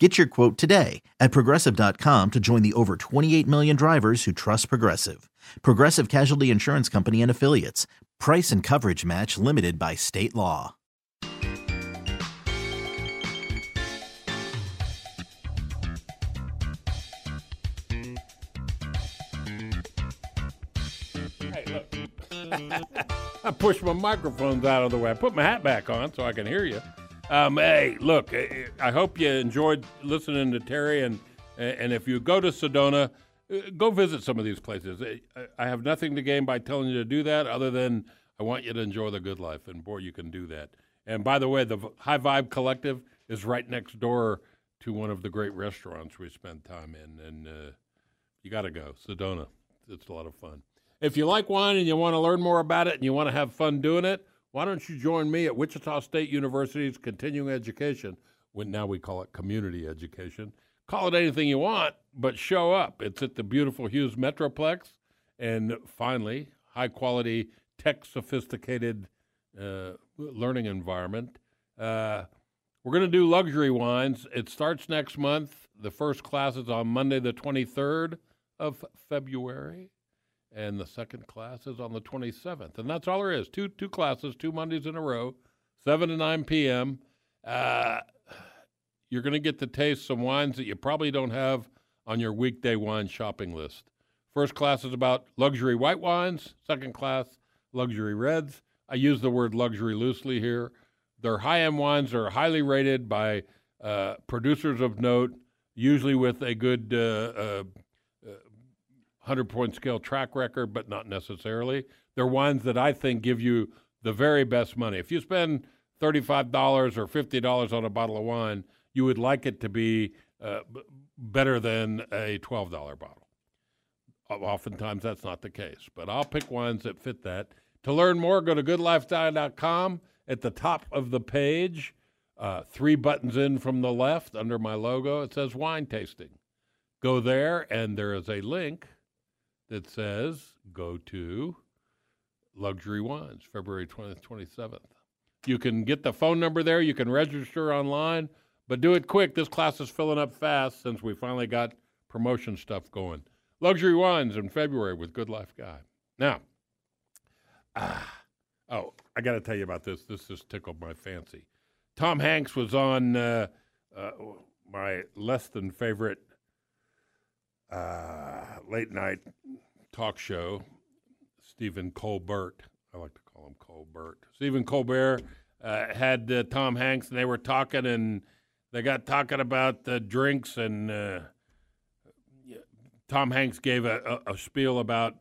Get your quote today at progressive.com to join the over 28 million drivers who trust Progressive. Progressive Casualty Insurance Company and Affiliates. Price and coverage match limited by state law. Hey, look. I pushed my microphones out of the way. I put my hat back on so I can hear you. Um, hey, look, I I hope you enjoyed listening to Terry, and eh, and if you go to Sedona, go visit some of these places. I- I have nothing to gain by telling you to do that, other than I want you to enjoy the good life, and boy, you can do that. And by the way, the High Vibe Collective is right next door to one of the great restaurants we spend time in, and uh, you got to go. Sedona, it's a lot of fun. If you like wine and you want to learn more about it and you want to have fun doing it, why don't you join me at Wichita State University's continuing education? When now we call it community education. Call it anything you want, but show up. It's at the beautiful Hughes Metroplex, and finally, high quality, tech sophisticated uh, learning environment. Uh, we're going to do luxury wines. It starts next month. The first class is on Monday, the 23rd of February, and the second class is on the 27th. And that's all there is. Two two classes, two Mondays in a row, 7 to 9 p.m. Uh, you're going to get to taste some wines that you probably don't have on your weekday wine shopping list. First class is about luxury white wines. Second class, luxury reds. I use the word luxury loosely here. Their high end wines are highly rated by uh, producers of note, usually with a good uh, uh, 100 point scale track record, but not necessarily. They're wines that I think give you the very best money. If you spend $35 or $50 on a bottle of wine, you would like it to be uh, better than a $12 bottle. Oftentimes that's not the case, but I'll pick wines that fit that. To learn more, go to goodlifestyle.com. At the top of the page, uh, three buttons in from the left under my logo, it says wine tasting. Go there, and there is a link that says go to Luxury Wines, February 20th, 27th. You can get the phone number there. You can register online, but do it quick. This class is filling up fast since we finally got promotion stuff going. Luxury Wines in February with Good Life Guy. Now, ah, oh, I got to tell you about this. This just tickled my fancy. Tom Hanks was on uh, uh, my less than favorite uh, late night talk show, Stephen Colbert. I like to call him Colbert. Stephen Colbert uh, had uh, Tom Hanks, and they were talking, and they got talking about the drinks, and uh, Tom Hanks gave a, a, a spiel about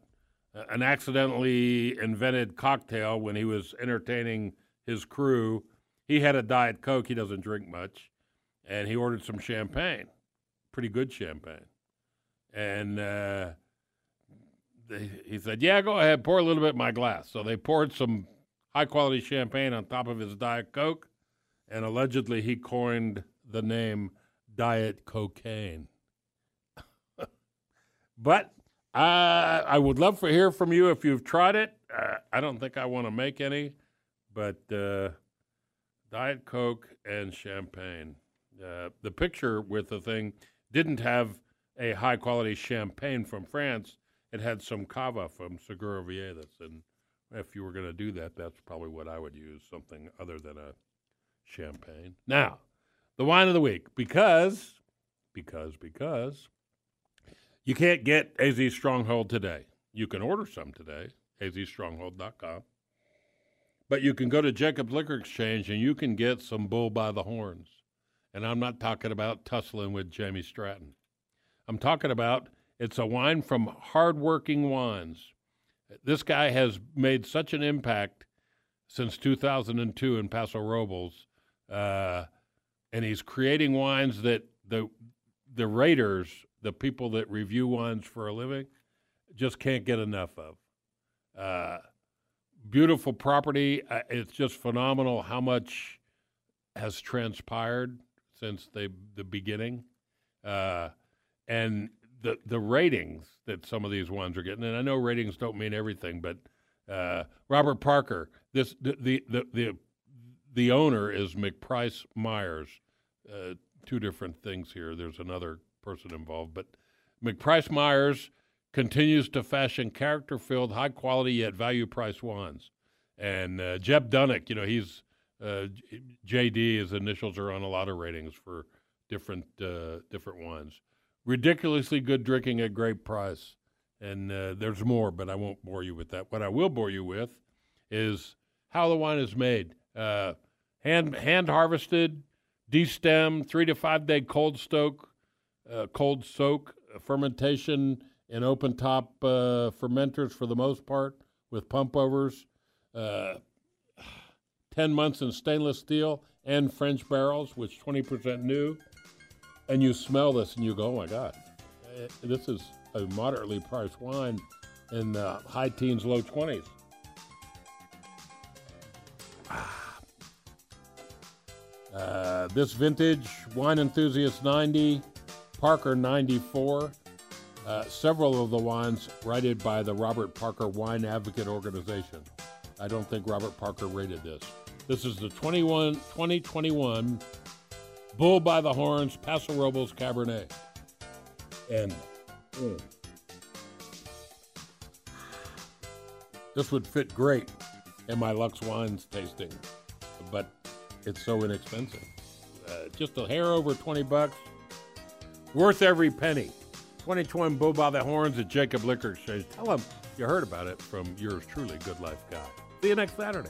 uh, an accidentally invented cocktail when he was entertaining his crew. He had a Diet Coke. He doesn't drink much. And he ordered some champagne, pretty good champagne. And uh, he said, Yeah, go ahead, pour a little bit in my glass. So they poured some high quality champagne on top of his Diet Coke. And allegedly, he coined the name Diet Cocaine. but uh, I would love to hear from you if you've tried it. Uh, I don't think I want to make any, but uh, Diet Coke and champagne. Uh, the picture with the thing didn't have a high quality champagne from France. It had some cava from Segura Viudas. And if you were going to do that, that's probably what I would use something other than a champagne. Now, the wine of the week, because, because, because you can't get AZ Stronghold today. You can order some today, azstronghold.com. But you can go to Jacob's Liquor Exchange and you can get some bull by the horns. And I'm not talking about tussling with Jamie Stratton. I'm talking about it's a wine from Hardworking Wines. This guy has made such an impact since 2002 in Paso Robles, uh, and he's creating wines that the the raters, the people that review wines for a living, just can't get enough of. Uh, beautiful property. Uh, it's just phenomenal how much has transpired since the the beginning, uh, and the the ratings that some of these ones are getting. And I know ratings don't mean everything, but uh, Robert Parker, this the the the the, the owner is McPrice Myers. Uh, two different things here. There's another person involved, but McPrice Myers continues to fashion character filled, high quality yet value price wines. And uh, Jeb Dunnuck, you know, he's uh, JD, his initials are on a lot of ratings for different uh, different wines. Ridiculously good drinking at great price. And uh, there's more, but I won't bore you with that. What I will bore you with is how the wine is made. Uh, hand hand harvested, destem, three to five day cold soak, uh, cold soak fermentation in open top uh, fermenters for the most part with pump overs. Uh, 10 months in stainless steel and French barrels, which 20% new. And you smell this and you go, oh my God, uh, this is a moderately priced wine in the high teens, low 20s. Uh, this vintage, Wine Enthusiast 90, Parker 94. Uh, several of the wines rated by the Robert Parker Wine Advocate Organization. I don't think Robert Parker rated this. This is the 21, 2021 Bull by the Horns Paso Robles Cabernet. And mm, this would fit great in my Lux Wines tasting, but it's so inexpensive. Uh, just a hair over 20 bucks. Worth every penny. 2020 Bull by the Horns at Jacob Liquor Exchange. Tell them you heard about it from yours truly, Good Life Guy. See you next Saturday.